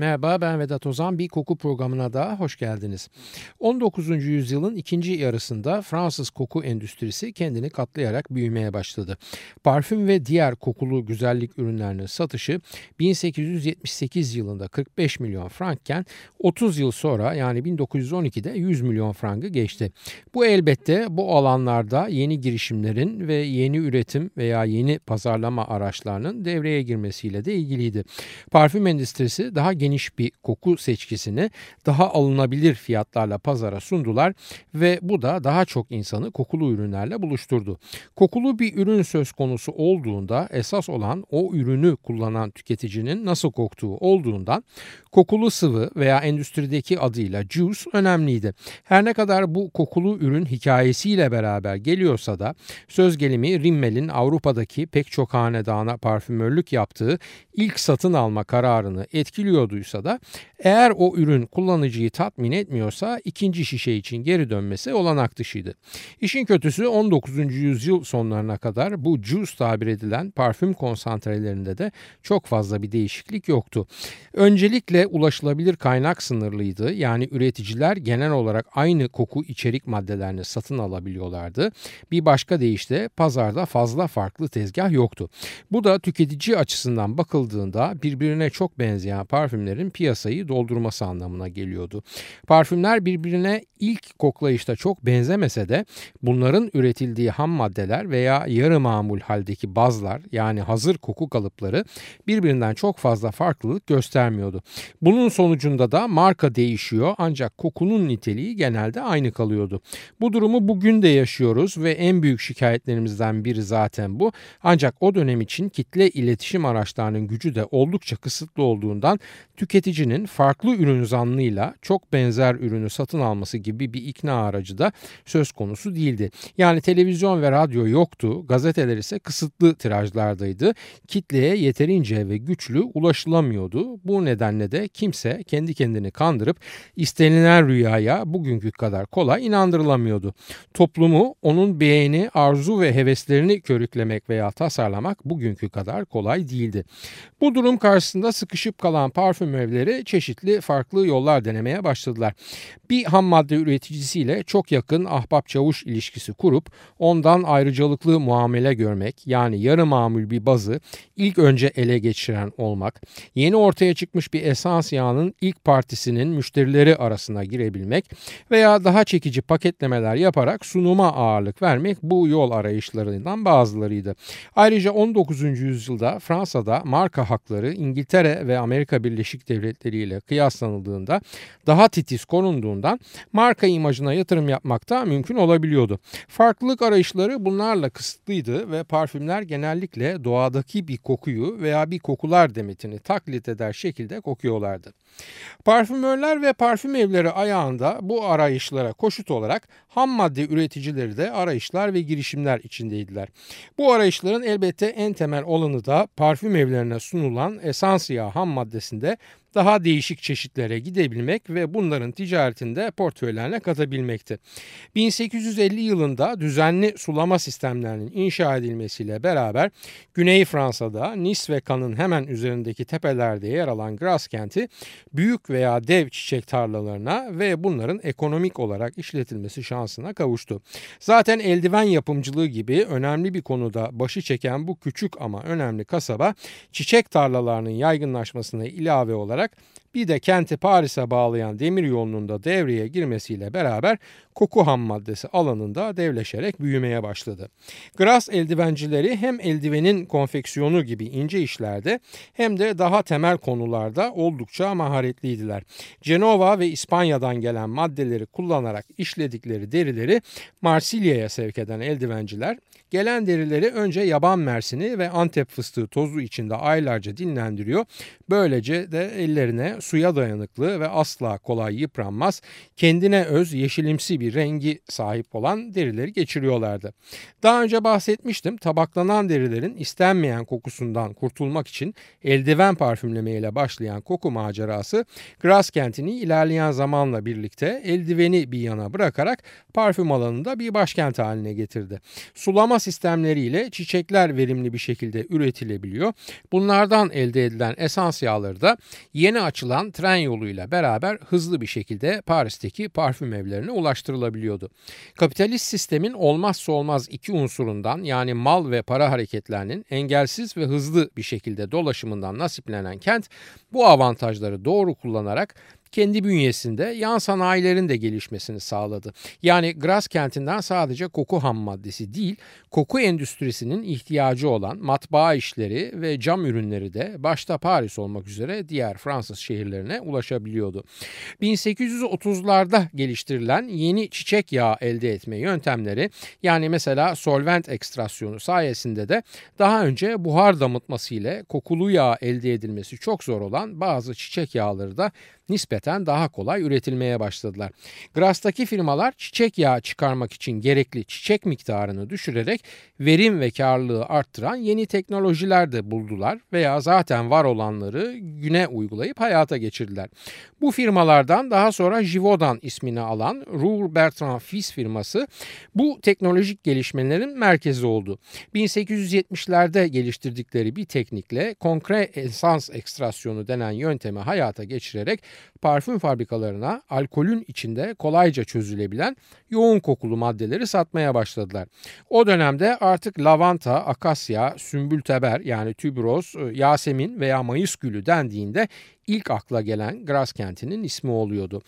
Merhaba ben Vedat Ozan. Bir koku programına da hoş geldiniz. 19. yüzyılın ikinci yarısında Fransız koku endüstrisi kendini katlayarak büyümeye başladı. Parfüm ve diğer kokulu güzellik ürünlerinin satışı 1878 yılında 45 milyon frankken 30 yıl sonra yani 1912'de 100 milyon frangı geçti. Bu elbette bu alanlarda yeni girişimlerin ve yeni üretim veya yeni pazarlama araçlarının devreye girmesiyle de ilgiliydi. Parfüm endüstrisi daha geniş geniş bir koku seçkisini daha alınabilir fiyatlarla pazara sundular ve bu da daha çok insanı kokulu ürünlerle buluşturdu. Kokulu bir ürün söz konusu olduğunda esas olan o ürünü kullanan tüketicinin nasıl koktuğu olduğundan kokulu sıvı veya endüstrideki adıyla juice önemliydi. Her ne kadar bu kokulu ürün hikayesiyle beraber geliyorsa da söz gelimi Rimmel'in Avrupa'daki pek çok hanedana parfümörlük yaptığı ilk satın alma kararını etkiliyorduysa da eğer o ürün kullanıcıyı tatmin etmiyorsa ikinci şişe için geri dönmesi olanak dışıydı. İşin kötüsü 19. yüzyıl sonlarına kadar bu juice tabir edilen parfüm konsantrelerinde de çok fazla bir değişiklik yoktu. Öncelikle ulaşılabilir kaynak sınırlıydı. Yani üreticiler genel olarak aynı koku içerik maddelerini satın alabiliyorlardı. Bir başka deyişle pazarda fazla farklı tezgah yoktu. Bu da tüketici açısından bakıldığında birbirine çok benzeyen parfümlerin piyasayı doldurması anlamına geliyordu. Parfümler birbirine ilk koklayışta çok benzemese de bunların üretildiği ham maddeler veya yarı mamul haldeki bazlar yani hazır koku kalıpları birbirinden çok fazla farklılık göstermiyordu. Bunun sonucunda da marka değişiyor ancak kokunun niteliği genelde aynı kalıyordu. Bu durumu bugün de yaşıyoruz ve en büyük şikayetlerimizden biri zaten bu. Ancak o dönem için kitle iletişim araçlarının gücü de oldukça kısıtlı olduğundan tüketicinin farklı ürün zanlıyla çok benzer ürünü satın alması gibi bir ikna aracı da söz konusu değildi. Yani televizyon ve radyo yoktu, gazeteler ise kısıtlı tirajlardaydı. Kitleye yeterince ve güçlü ulaşılamıyordu. Bu nedenle de kimse kendi kendini kandırıp istenilen rüyaya bugünkü kadar kolay inandırılamıyordu. Toplumu onun beğeni, arzu ve heveslerini körüklemek veya tasarlamak bugünkü kadar kolay değildi. Bu durum karşısında sıkışıp kalan parfüm evleri çeşitli farklı yollar denemeye başladılar. Bir ham madde üreticisiyle çok yakın ahbap çavuş ilişkisi kurup ondan ayrıcalıklı muamele görmek yani yarı mamul bir bazı ilk önce ele geçiren olmak, yeni ortaya çıkmış bir esans yağının ilk partisinin müşterileri arasına girebilmek veya daha çekici paketlemeler yaparak sunuma ağırlık vermek bu yol arayışlarından bazılarıydı. Ayrıca 19. yüzyılda Fransa'da marka hakları İngiltere ve Amerika Birleşik Devletleri ile kıyaslanıldığında daha titiz korunduğundan marka imajına yatırım yapmak da mümkün olabiliyordu. Farklılık arayışları bunlarla kısıtlıydı ve parfümler genellikle doğadaki bir kokuyu veya bir kokular demetini taklit eder şekilde kokuyorlardı. Parfümörler ve parfüm evleri ayağında bu arayışlara koşut olarak ham madde üreticileri de arayışlar ve girişimler içindeydiler. Bu arayışların elbette en temel olanı da parfüm evlerine sunulan esans yağı ham maddesinde daha değişik çeşitlere gidebilmek ve bunların ticaretinde portföylerine katabilmekti. 1850 yılında düzenli sulama sistemlerinin inşa edilmesiyle beraber Güney Fransa'da Nice ve Cannes'ın hemen üzerindeki tepelerde yer alan Grasse kenti büyük veya dev çiçek tarlalarına ve bunların ekonomik olarak işletilmesi şansına kavuştu. Zaten eldiven yapımcılığı gibi önemli bir konuda başı çeken bu küçük ama önemli kasaba çiçek tarlalarının yaygınlaşmasına ilave olarak bir de kenti Paris'e bağlayan demir yolunun da devreye girmesiyle beraber koku ham maddesi alanında devleşerek büyümeye başladı. Gras eldivencileri hem eldivenin konfeksiyonu gibi ince işlerde hem de daha temel konularda oldukça maharetliydiler. Cenova ve İspanya'dan gelen maddeleri kullanarak işledikleri derileri Marsilya'ya sevk eden eldivenciler gelen derileri önce yaban mersini ve antep fıstığı tozu içinde aylarca dinlendiriyor. Böylece de ellerine suya dayanıklı ve asla kolay yıpranmaz, kendine öz yeşilimsi bir rengi sahip olan derileri geçiriyorlardı. Daha önce bahsetmiştim tabaklanan derilerin istenmeyen kokusundan kurtulmak için eldiven parfümlemeyle başlayan koku macerası Gras kentini ilerleyen zamanla birlikte eldiveni bir yana bırakarak parfüm alanında bir başkent haline getirdi. Sulama sistemleriyle çiçekler verimli bir şekilde üretilebiliyor. Bunlardan elde edilen esans yağları da yeni açılan tren yoluyla beraber hızlı bir şekilde Paris'teki parfüm evlerine ulaştırılabiliyordu. Kapitalist sistemin olmazsa olmaz iki unsurundan yani mal ve para hareketlerinin engelsiz ve hızlı bir şekilde dolaşımından nasiplenen kent bu avantajları doğru kullanarak kendi bünyesinde yan sanayilerin de gelişmesini sağladı. Yani Gras kentinden sadece koku ham maddesi değil, koku endüstrisinin ihtiyacı olan matbaa işleri ve cam ürünleri de başta Paris olmak üzere diğer Fransız şehirlerine ulaşabiliyordu. 1830'larda geliştirilen yeni çiçek yağı elde etme yöntemleri yani mesela solvent ekstrasyonu sayesinde de daha önce buhar damıtması ile kokulu yağ elde edilmesi çok zor olan bazı çiçek yağları da nispeten daha kolay üretilmeye başladılar. Gras'taki firmalar çiçek yağı çıkarmak için gerekli çiçek miktarını düşürerek verim ve karlılığı arttıran yeni teknolojiler de buldular veya zaten var olanları güne uygulayıp hayata geçirdiler. Bu firmalardan daha sonra Givaudan ismini alan Roux Bertrand Fils firması bu teknolojik gelişmelerin merkezi oldu. 1870'lerde geliştirdikleri bir teknikle konkre esans ekstrasyonu denen yöntemi hayata geçirerek parfüm fabrikalarına alkolün içinde kolayca çözülebilen yoğun kokulu maddeleri satmaya başladılar. O dönemde artık lavanta, akasya, sümbülteber yani tübroz, e, yasemin veya mayıs gülü dendiğinde ilk akla gelen Gras kentinin ismi oluyordu.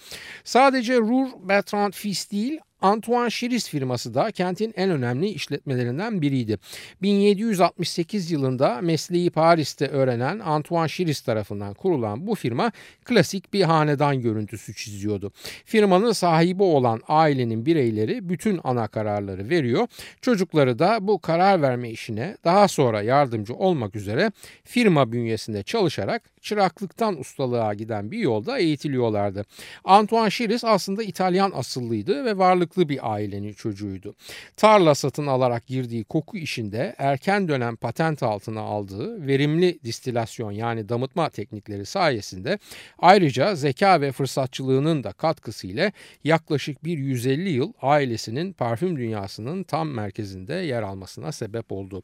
Sadece Rur Bertrand Fils değil Antoine Chiris firması da kentin en önemli işletmelerinden biriydi. 1768 yılında mesleği Paris'te öğrenen Antoine Chiris tarafından kurulan bu firma klasik bir hanedan görüntüsü çiziyordu. Firmanın sahibi olan ailenin bireyleri bütün ana kararları veriyor. Çocukları da bu karar verme işine daha sonra yardımcı olmak üzere firma bünyesinde çalışarak çıraklıktan ustalığa giden bir yolda eğitiliyorlardı. Antoine Chiris aslında İtalyan asıllıydı ve varlıklı bir ailenin çocuğuydu. Tarla satın alarak girdiği koku işinde erken dönem patent altına aldığı verimli distilasyon yani damıtma teknikleri sayesinde ayrıca zeka ve fırsatçılığının da katkısıyla yaklaşık bir 150 yıl ailesinin parfüm dünyasının tam merkezinde yer almasına sebep oldu.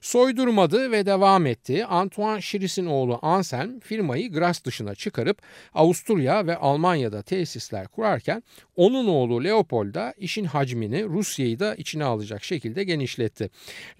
Soydurmadı ve devam etti. Antoine Chiris'in oğlu Anselm firmayı Gras dışına çıkarıp Avusturya ve Almanya'da tesisler kurarken onun oğlu Leopold da işin hacmini Rusya'yı da içine alacak şekilde genişletti.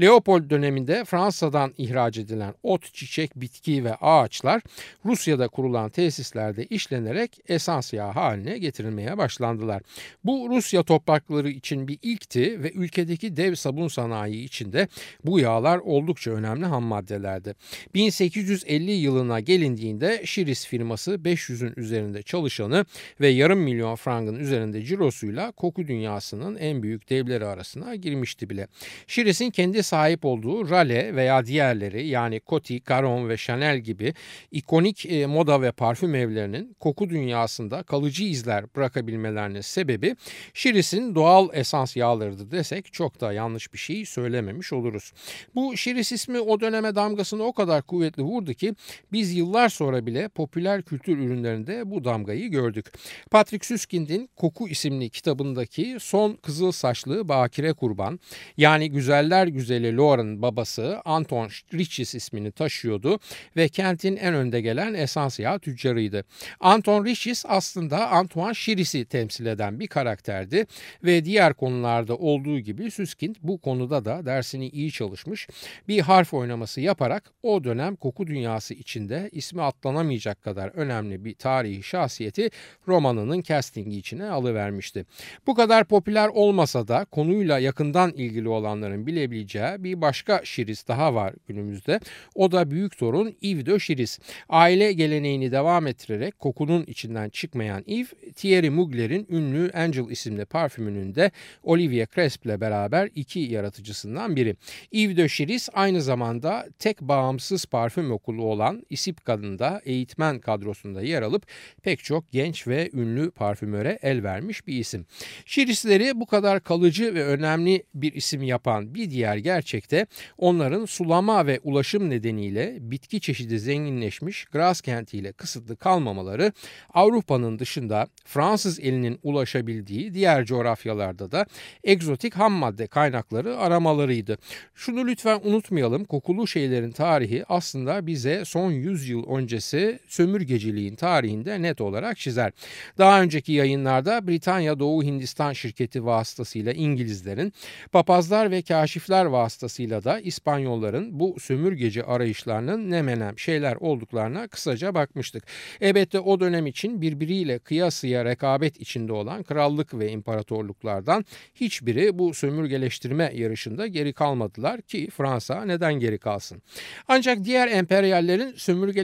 Leopold döneminde Fransa'dan ihraç edilen ot, çiçek, bitki ve ağaçlar Rusya'da kurulan tesislerde işlenerek esans yağı haline getirilmeye başlandılar. Bu Rusya toprakları için bir ilkti ve ülkedeki dev sabun sanayi içinde bu yağlar oldukça önemli ham maddelerdi. 1850 yılına gelindiğinde Şiris firması 500'ün üzerinde çalışanı ve yarım milyon frangın üzerinde cirosuyla koku dünyasının en büyük devleri arasına girmişti bile. Şiris'in kendi sahip olduğu Rale veya diğerleri yani Coty, Caron ve Chanel gibi ikonik e, moda ve parfüm evlerinin koku dünyasında kalıcı izler bırakabilmelerinin sebebi Şiris'in doğal esans yağlarıdır desek çok da yanlış bir şey söylememiş oluruz. Bu Şiris ismi o döneme damgasını o kadar kuvvetli vurdu ki biz yıllar sonra bile popüler kültür ürünlerinde bu damgayı gördük. Patrick Süskind'in Koku isimli kitabındaki son kızıl saçlı bakire kurban yani güzeller güzeli Lauren babası Anton Riches ismini taşıyordu ve kentin en önde gelen esans yağ tüccarıydı. Anton Riches aslında Antoine Chiris'i temsil eden bir karakterdi ve diğer konularda olduğu gibi Süskind bu konuda da dersini iyi çalışmış bir harf oynaması yaparak o dönem koku dünyası içinde ismi atlanamayacak kadar önemli bir tarihi şahsiyeti romanının castingi içine alıvermişti. Bu kadar popüler olmasa da konuyla yakından ilgili olanların bilebileceği bir başka şiris daha var günümüzde. O da büyük torun Yves de Şiris. Aile geleneğini devam ettirerek kokunun içinden çıkmayan Yves, Thierry Mugler'in ünlü Angel isimli parfümünün de Olivier Cresp ile beraber iki yaratıcısından biri. Yves de Şiris aynı zamanda tek bağımsız parfüm okulu olan İSİPKA kadında eğitmen kadrosunda yer alıp pek çok genç ve ünlü parfümöre el vermiş bir isim. Şirisleri bu kadar kalıcı ve önemli bir isim yapan bir diğer gerçekte onların sulama ve ulaşım nedeniyle bitki çeşidi zenginleşmiş Gras kentiyle kısıtlı kalmamaları Avrupa'nın dışında Fransız elinin ulaşabildiği diğer coğrafyalarda da egzotik ham madde kaynakları aramalarıydı. Şunu lütfen unutmayalım kokulu şeylerin tarihi aslında bize son 100 yıl öncesi sömürgeciliğin tarihinde net olarak çizer. Daha önceki yayınlarda Britanya Doğu Hindistan şirketi vasıtasıyla İngilizlerin, papazlar ve kaşifler vasıtasıyla da İspanyolların bu sömürgeci arayışlarının ne menem şeyler olduklarına kısaca bakmıştık. Elbette o dönem için birbiriyle kıyasıya rekabet içinde olan krallık ve imparatorluklardan hiçbiri bu sömürgeleştirme yarışında geri kalmadılar ki Fransa neden geri kalsın. Ancak diğer emperyallerin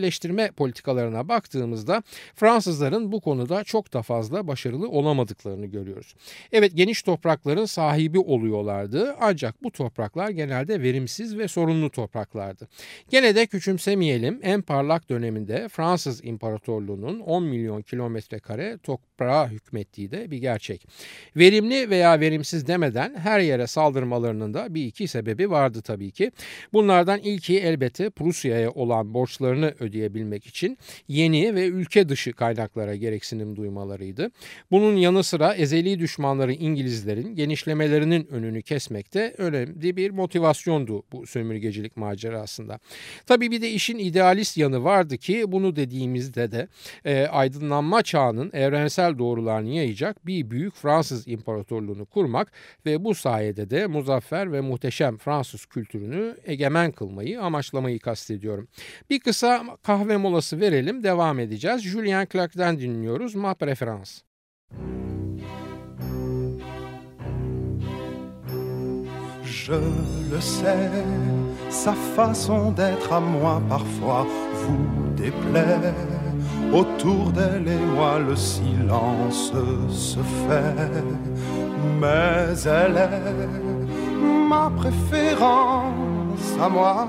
sömürgeleştirme politikalarına baktığımızda Fransızların bu konuda çok da fazla başarılı olamadıklarını görüyoruz. Evet geniş toprakların sahibi oluyorlardı ancak bu topraklar genelde verimsiz ve sorunlu topraklardı. Gene de küçümsemeyelim en parlak döneminde Fransız İmparatorluğu'nun 10 milyon kilometre kare toprağa hükmettiği de bir gerçek. Verimli veya verimsiz demeden her yere saldırmalarının da bir iki sebebi vardı tabii ki. Bunlardan ilki elbette Prusya'ya olan borçlarını ödeyebilmek için yeni ve ülke dışı kaynaklara gereksinim duymalarıydı. Bunun yanı sıra ezeli düşmanları İngilizlerin genişlemelerinin önünü kesmekte önemli bir motivasyondu bu sömürgecilik macerasında. Tabii bir de işin idealist yanı vardı ki bunu dediğimizde de e, aydınlanma çağının evrensel doğrularını yayacak bir büyük Fransız imparatorluğunu kurmak ve bu sayede de muzaffer ve muhteşem Fransız kültürünü egemen kılmayı amaçlamayı kastediyorum. Bir kısa kahve molası verelim devam edeceğiz. Julien Clerc'den dinliyoruz Ma Préférence. Je le sais, sa façon d'être à moi parfois vous déplaît. Autour d'elle et moi le silence se fait, mais elle est ma préférence à moi.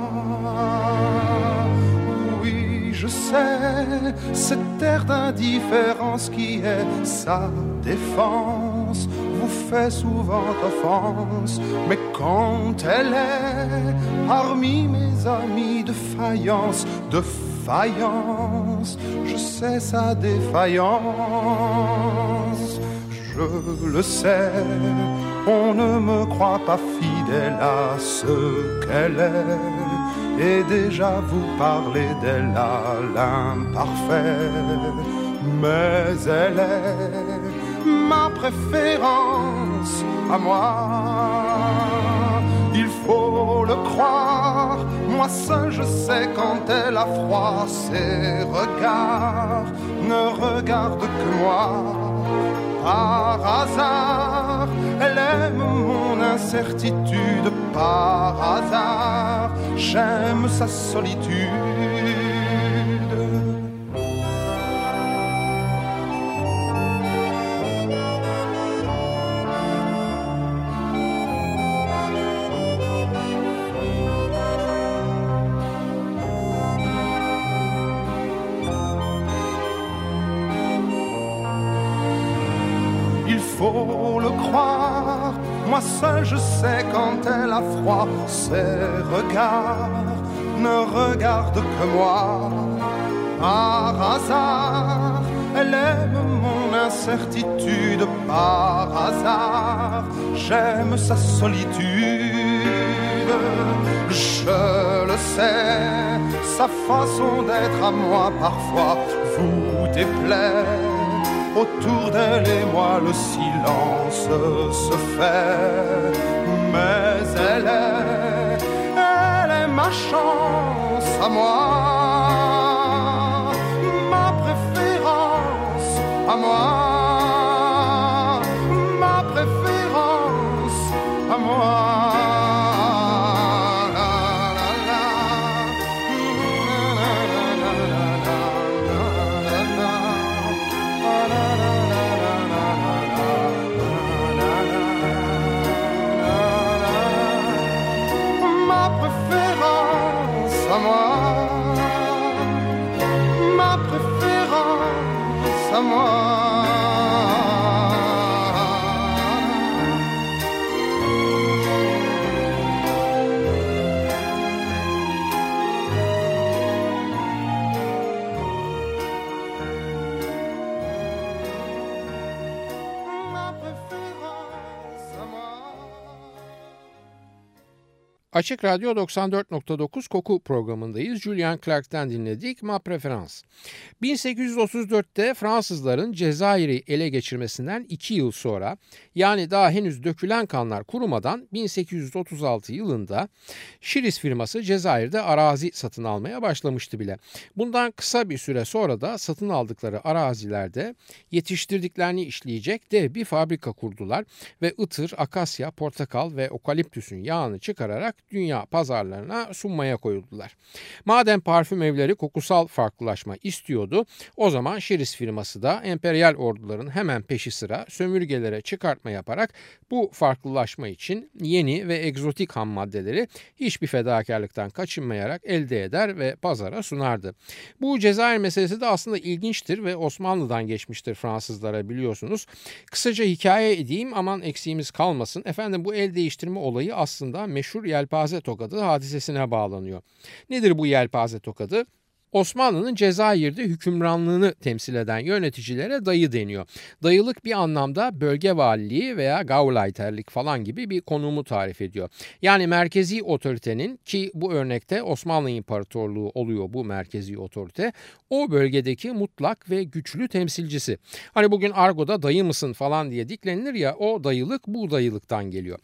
Oui, je sais, cette air d'indifférence qui est sa défense vous fait souvent offense, mais quand elle est parmi mes amis de faïence, de faïence, je sais sa défaillance, je le sais, on ne me croit pas fidèle à ce qu'elle est, et déjà vous parlez d'elle à l'imparfait, mais elle est ma préférence à moi. Il faut le croire, moi seul je sais quand elle a froid, ses regards ne regardent que moi. Par hasard, elle aime mon incertitude, par hasard, j'aime sa solitude. Moi seul je sais quand elle a froid, ses regards ne regardent que moi. Par hasard, elle aime mon incertitude, par hasard, j'aime sa solitude. Je le sais, sa façon d'être à moi parfois vous déplaît. Autour d'elle et moi le silence se fait, mais elle est, elle est ma chance à moi, Açık Radyo 94.9 Koku programındayız. Julian Clark'tan dinledik Ma Preferans. 1834'te Fransızların Cezayir'i ele geçirmesinden 2 yıl sonra yani daha henüz dökülen kanlar kurumadan 1836 yılında Şiris firması Cezayir'de arazi satın almaya başlamıştı bile. Bundan kısa bir süre sonra da satın aldıkları arazilerde yetiştirdiklerini işleyecek dev bir fabrika kurdular ve ıtır, akasya, portakal ve okaliptüsün yağını çıkararak dünya pazarlarına sunmaya koyuldular. Madem parfüm evleri kokusal farklılaşma istiyordu o zaman Şiris firması da emperyal orduların hemen peşi sıra sömürgelere çıkartma yaparak bu farklılaşma için yeni ve egzotik ham maddeleri hiçbir fedakarlıktan kaçınmayarak elde eder ve pazara sunardı. Bu Cezayir meselesi de aslında ilginçtir ve Osmanlı'dan geçmiştir Fransızlara biliyorsunuz. Kısaca hikaye edeyim aman eksiğimiz kalmasın. Efendim bu el değiştirme olayı aslında meşhur yelpaze tokadı hadisesine bağlanıyor. Nedir bu yelpaze tokadı? Osmanlı'nın Cezayir'de hükümranlığını temsil eden yöneticilere dayı deniyor. Dayılık bir anlamda bölge valiliği veya gauleiterlik falan gibi bir konumu tarif ediyor. Yani merkezi otoritenin ki bu örnekte Osmanlı İmparatorluğu oluyor bu merkezi otorite o bölgedeki mutlak ve güçlü temsilcisi. Hani bugün argoda dayı mısın falan diye diklenilir ya o dayılık bu dayılıktan geliyor.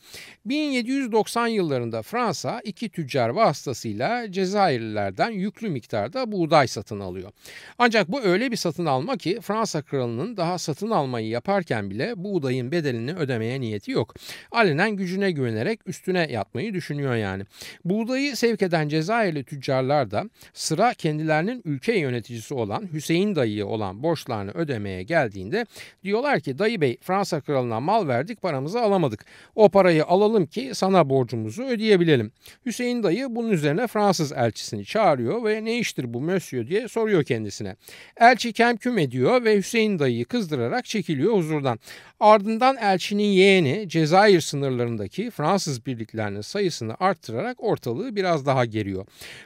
1790 yıllarında Fransa iki tüccar vasıtasıyla Cezayirlilerden yüklü miktarda bu buğday satın alıyor. Ancak bu öyle bir satın alma ki Fransa kralının daha satın almayı yaparken bile buğdayın bedelini ödemeye niyeti yok. Alenen gücüne güvenerek üstüne yatmayı düşünüyor yani. Buğdayı sevk eden Cezayirli tüccarlar da sıra kendilerinin ülke yöneticisi olan Hüseyin dayıya olan borçlarını ödemeye geldiğinde diyorlar ki dayı bey Fransa kralına mal verdik paramızı alamadık. O parayı alalım ki sana borcumuzu ödeyebilelim. Hüseyin dayı bunun üzerine Fransız elçisini çağırıyor ve ne iştir bu Monsieur diye soruyor kendisine. Elçi kemküm ediyor ve Hüseyin dayıyı kızdırarak çekiliyor huzurdan. Ardından elçinin yeğeni Cezayir sınırlarındaki Fransız birliklerinin sayısını arttırarak ortalığı biraz daha geriyor.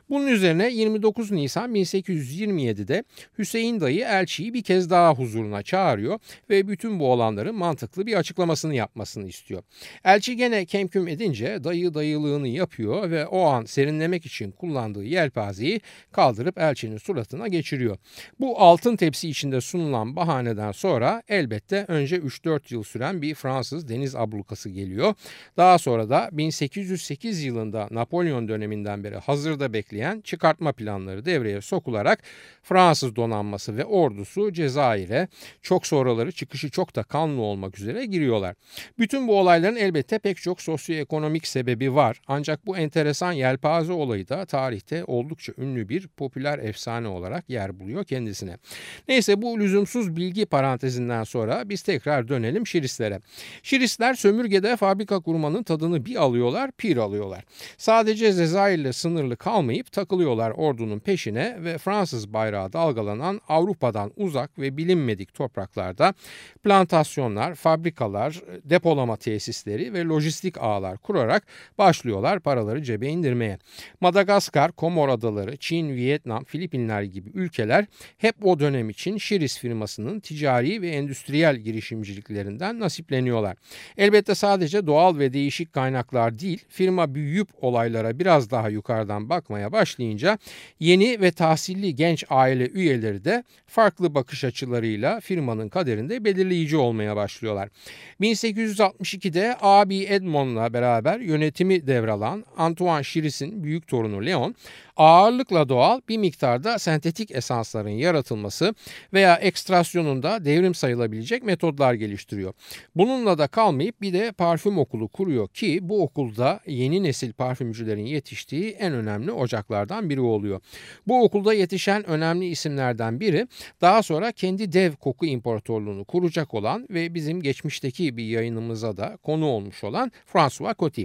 Bunun üzerine 29 Nisan 1827'de Hüseyin dayı elçiyi bir kez daha huzuruna çağırıyor ve bütün bu olanların mantıklı bir açıklamasını yapmasını istiyor. Elçi gene kemküm edince dayı dayılığını yapıyor ve o an serinlemek için kullandığı yelpazeyi kaldırıp elçinin suratına geçiriyor. Bu altın tepsi içinde sunulan bahaneden sonra elbette önce 3-4 yıl süren bir Fransız deniz ablukası geliyor. Daha sonra da 1808 yılında Napolyon döneminden beri hazırda bekleyen çıkartma planları devreye sokularak Fransız donanması ve ordusu Cezayir'e çok sonraları çıkışı çok da kanlı olmak üzere giriyorlar. Bütün bu olayların elbette pek çok sosyoekonomik sebebi var. Ancak bu enteresan yelpaze olayı da tarihte oldukça ünlü bir popüler efsane olarak yer buluyor kendisine. Neyse bu lüzumsuz bilgi parantezinden sonra biz tekrar dönelim Şirislere. Şirisler sömürgede fabrika kurmanın tadını bir alıyorlar, pir alıyorlar. Sadece Cezayir'le sınırlı kalmayıp takılıyorlar ordunun peşine ve Fransız bayrağı dalgalanan Avrupa'dan uzak ve bilinmedik topraklarda plantasyonlar, fabrikalar, depolama tesisleri ve lojistik ağlar kurarak başlıyorlar paraları cebe indirmeye. Madagaskar, Komor Adaları, Çin, Vietnam, Filipinler gibi ülkeler hep o dönem için Şiris firmasının ticari ve endüstriyel girişimciliklerinden nasipleniyorlar. Elbette sadece doğal ve değişik kaynaklar değil, firma büyüyüp olaylara biraz daha yukarıdan bakmaya başlayınca yeni ve tahsilli genç aile üyeleri de farklı bakış açılarıyla firmanın kaderinde belirleyici olmaya başlıyorlar. 1862'de abi Edmond'la beraber yönetimi devralan Antoine Chiris'in büyük torunu Leon ağırlıkla doğal bir miktarda sentetik esansların yaratılması veya ekstrasyonunda devrim sayılabilecek metodlar geliştiriyor. Bununla da kalmayıp bir de parfüm okulu kuruyor ki bu okulda yeni nesil parfümcülerin yetiştiği en önemli ocaklardan biri oluyor. Bu okulda yetişen önemli isimlerden biri daha sonra kendi dev koku imparatorluğunu kuracak olan ve bizim geçmişteki bir yayınımıza da konu olmuş olan François Coty.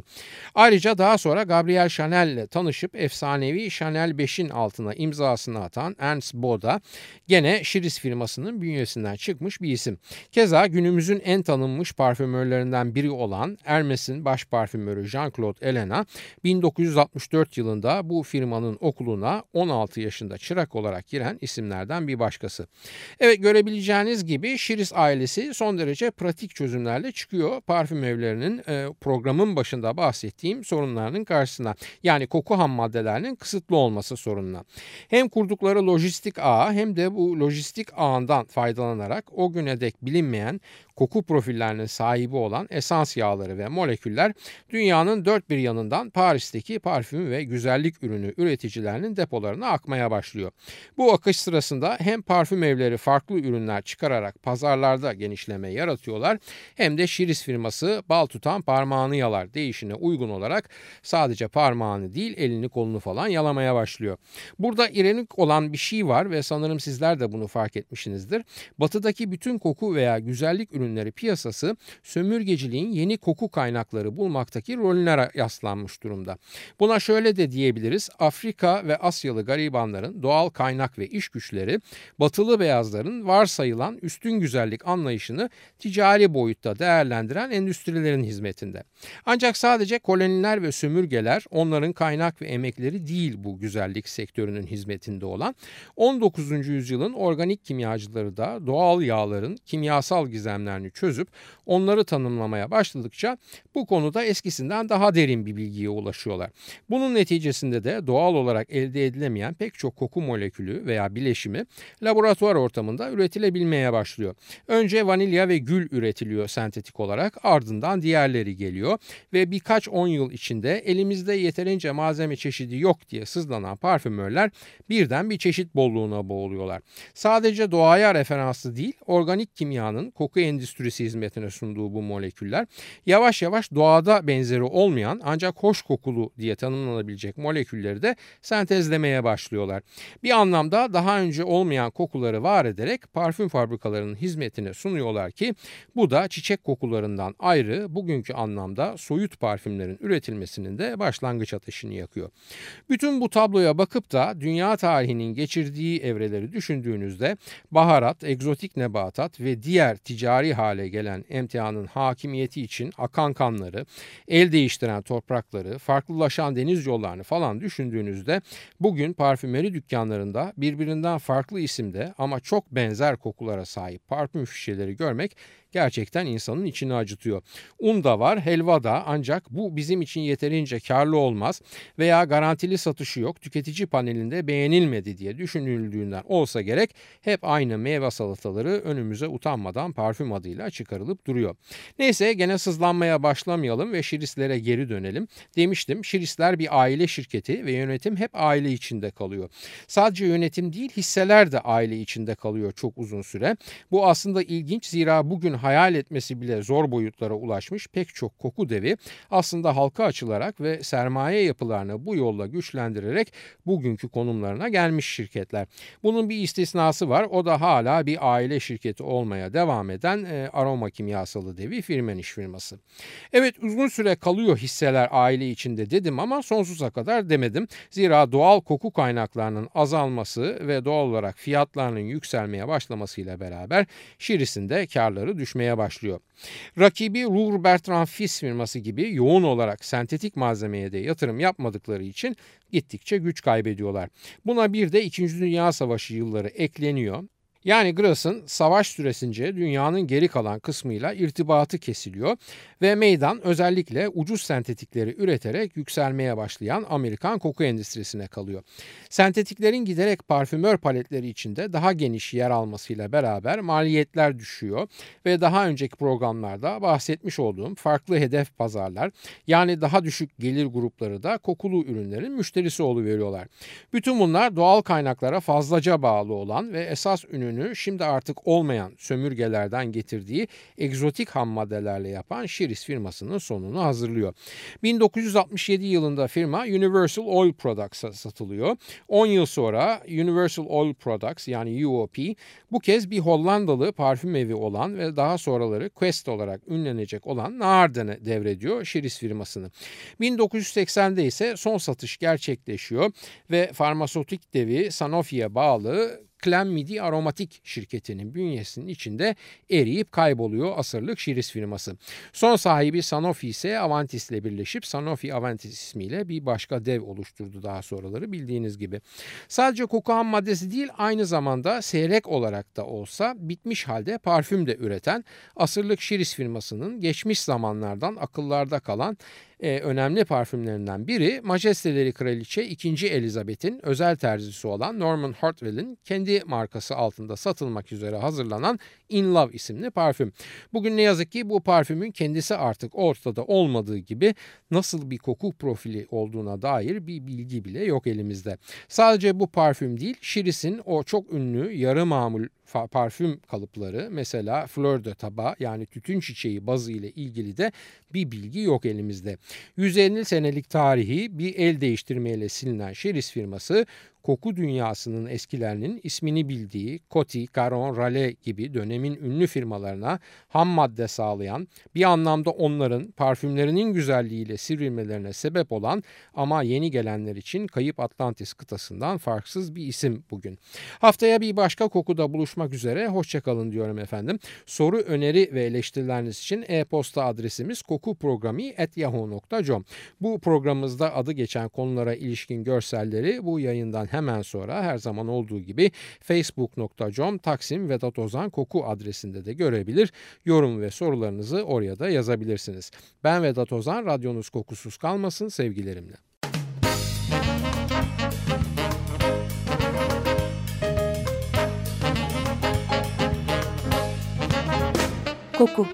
Ayrıca daha sonra Gabriel Chanel ile tanışıp efsanevi Chanel 5'in altına imza imzasını atan Ernst Boda gene Şiris firmasının bünyesinden çıkmış bir isim. Keza günümüzün en tanınmış parfümörlerinden biri olan Hermes'in baş parfümörü Jean-Claude Elena 1964 yılında bu firmanın okuluna 16 yaşında çırak olarak giren isimlerden bir başkası. Evet görebileceğiniz gibi Şiris ailesi son derece pratik çözümlerle çıkıyor parfüm evlerinin e, programın başında bahsettiğim sorunlarının karşısına. Yani koku ham maddelerinin kısıtlı olması sorununa. Hem kurdukları lojistik ağ hem de bu lojistik ağından faydalanarak o güne dek bilinmeyen koku profillerinin sahibi olan esans yağları ve moleküller dünyanın dört bir yanından Paris'teki parfüm ve güzellik ürünü üreticilerinin depolarına akmaya başlıyor. Bu akış sırasında hem parfüm evleri farklı ürünler çıkararak pazarlarda genişleme yaratıyorlar hem de Şiris firması bal tutan parmağını yalar değişine uygun olarak sadece parmağını değil elini kolunu falan yalamaya başlıyor. Burada ironik olan bir şey var ve sanırım sizler de bunu fark etmişsinizdir. Batıdaki bütün koku veya güzellik ürünleri piyasası sömürgeciliğin yeni koku kaynakları bulmaktaki rolüne yaslanmış durumda. Buna şöyle de diyebiliriz. Afrika ve Asyalı garibanların doğal kaynak ve iş güçleri batılı beyazların varsayılan üstün güzellik anlayışını ticari boyutta değerlendiren endüstrilerin hizmetinde. Ancak sadece koloniler ve sömürgeler onların kaynak ve emekleri değil bu güzellik sektörünün hizmetinde olan 19. yüzyılın organik kimyacıları da doğal yağların kimyasal gizemler problemlerini çözüp onları tanımlamaya başladıkça bu konuda eskisinden daha derin bir bilgiye ulaşıyorlar. Bunun neticesinde de doğal olarak elde edilemeyen pek çok koku molekülü veya bileşimi laboratuvar ortamında üretilebilmeye başlıyor. Önce vanilya ve gül üretiliyor sentetik olarak ardından diğerleri geliyor ve birkaç on yıl içinde elimizde yeterince malzeme çeşidi yok diye sızlanan parfümörler birden bir çeşit bolluğuna boğuluyorlar. Sadece doğaya referanslı değil organik kimyanın koku endüstrisi hizmetine sunduğu bu moleküller yavaş yavaş doğada benzeri olmayan ancak hoş kokulu diye tanımlanabilecek molekülleri de sentezlemeye başlıyorlar. Bir anlamda daha önce olmayan kokuları var ederek parfüm fabrikalarının hizmetine sunuyorlar ki bu da çiçek kokularından ayrı bugünkü anlamda soyut parfümlerin üretilmesinin de başlangıç ateşini yakıyor. Bütün bu tabloya bakıp da dünya tarihinin geçirdiği evreleri düşündüğünüzde baharat, egzotik nebatat ve diğer ticari hale gelen emtianın hakimiyeti için akan kanları, el değiştiren toprakları, farklılaşan deniz yollarını falan düşündüğünüzde bugün parfümeri dükkanlarında birbirinden farklı isimde ama çok benzer kokulara sahip parfüm şişeleri görmek gerçekten insanın içini acıtıyor. Un da var, helva da ancak bu bizim için yeterince karlı olmaz veya garantili satışı yok, tüketici panelinde beğenilmedi diye düşünüldüğünden olsa gerek hep aynı meyve salataları önümüze utanmadan parfüm adıyla çıkarılıp duruyor. Neyse gene sızlanmaya başlamayalım ve şirislere geri dönelim. Demiştim şirisler bir aile şirketi ve yönetim hep aile içinde kalıyor. Sadece yönetim değil hisseler de aile içinde kalıyor çok uzun süre. Bu aslında ilginç zira bugün hayal etmesi bile zor boyutlara ulaşmış pek çok koku devi aslında halka açılarak ve sermaye yapılarını bu yolla güçlendirerek bugünkü konumlarına gelmiş şirketler. Bunun bir istisnası var o da hala bir aile şirketi olmaya devam eden e, aroma kimyasalı devi Firmenich firması. Evet uzun süre kalıyor hisseler aile içinde dedim ama sonsuza kadar demedim. Zira doğal koku kaynaklarının azalması ve doğal olarak fiyatlarının yükselmeye başlamasıyla beraber Şiris'in de karları düşmeye başlıyor. Rakibi Ruhr Bertrand Fis firması gibi yoğun olarak sentetik malzemeye de yatırım yapmadıkları için gittikçe güç kaybediyorlar. Buna bir de 2. Dünya Savaşı yılları ekleniyor. Yani Grass'ın savaş süresince dünyanın geri kalan kısmıyla irtibatı kesiliyor ve meydan özellikle ucuz sentetikleri üreterek yükselmeye başlayan Amerikan koku endüstrisine kalıyor. Sentetiklerin giderek parfümör paletleri içinde daha geniş yer almasıyla beraber maliyetler düşüyor ve daha önceki programlarda bahsetmiş olduğum farklı hedef pazarlar yani daha düşük gelir grupları da kokulu ürünlerin müşterisi oluveriyorlar. Bütün bunlar doğal kaynaklara fazlaca bağlı olan ve esas ününü parfümünü şimdi artık olmayan sömürgelerden getirdiği egzotik ham maddelerle yapan Shiris firmasının sonunu hazırlıyor. 1967 yılında firma Universal Oil Products'a satılıyor. 10 yıl sonra Universal Oil Products yani UOP bu kez bir Hollandalı parfüm evi olan ve daha sonraları Quest olarak ünlenecek olan Naarden'e devrediyor Shiris firmasını. 1980'de ise son satış gerçekleşiyor ve farmasötik devi Sanofi'ye bağlı Clemmidi Aromatik şirketinin bünyesinin içinde eriyip kayboluyor asırlık şiris firması. Son sahibi Sanofi ise Avantis ile birleşip Sanofi Avantis ismiyle bir başka dev oluşturdu daha sonraları bildiğiniz gibi. Sadece koku ham maddesi değil aynı zamanda seyrek olarak da olsa bitmiş halde parfüm de üreten asırlık şiris firmasının geçmiş zamanlardan akıllarda kalan e, önemli parfümlerinden biri Majesteleri Kraliçe 2. Elizabeth'in özel terzisi olan Norman Hartwell'in kendi markası altında satılmak üzere hazırlanan In Love isimli parfüm. Bugün ne yazık ki bu parfümün kendisi artık ortada olmadığı gibi nasıl bir koku profili olduğuna dair bir bilgi bile yok elimizde. Sadece bu parfüm değil, Shiris'in o çok ünlü yarı mamul parfüm kalıpları mesela fleur de taba yani tütün çiçeği bazı ile ilgili de bir bilgi yok elimizde. 150 senelik tarihi bir el değiştirmeyle silinen Şeris firması koku dünyasının eskilerinin ismini bildiği Coty, Caron, Raleigh gibi dönemin ünlü firmalarına ham madde sağlayan, bir anlamda onların parfümlerinin güzelliğiyle sivrilmelerine sebep olan ama yeni gelenler için kayıp Atlantis kıtasından farksız bir isim bugün. Haftaya bir başka kokuda buluşmak üzere, hoşçakalın diyorum efendim. Soru, öneri ve eleştirileriniz için e-posta adresimiz kokuprogrami.yahoo.com. Bu programımızda adı geçen konulara ilişkin görselleri bu yayından hemen sonra her zaman olduğu gibi facebook.com Taksim Vedat Ozan Koku adresinde de görebilir. Yorum ve sorularınızı oraya da yazabilirsiniz. Ben Vedat Ozan, radyonuz kokusuz kalmasın sevgilerimle. Koku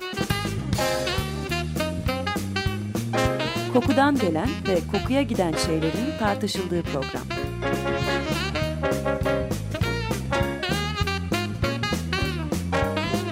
Kokudan gelen ve kokuya giden şeylerin tartışıldığı program.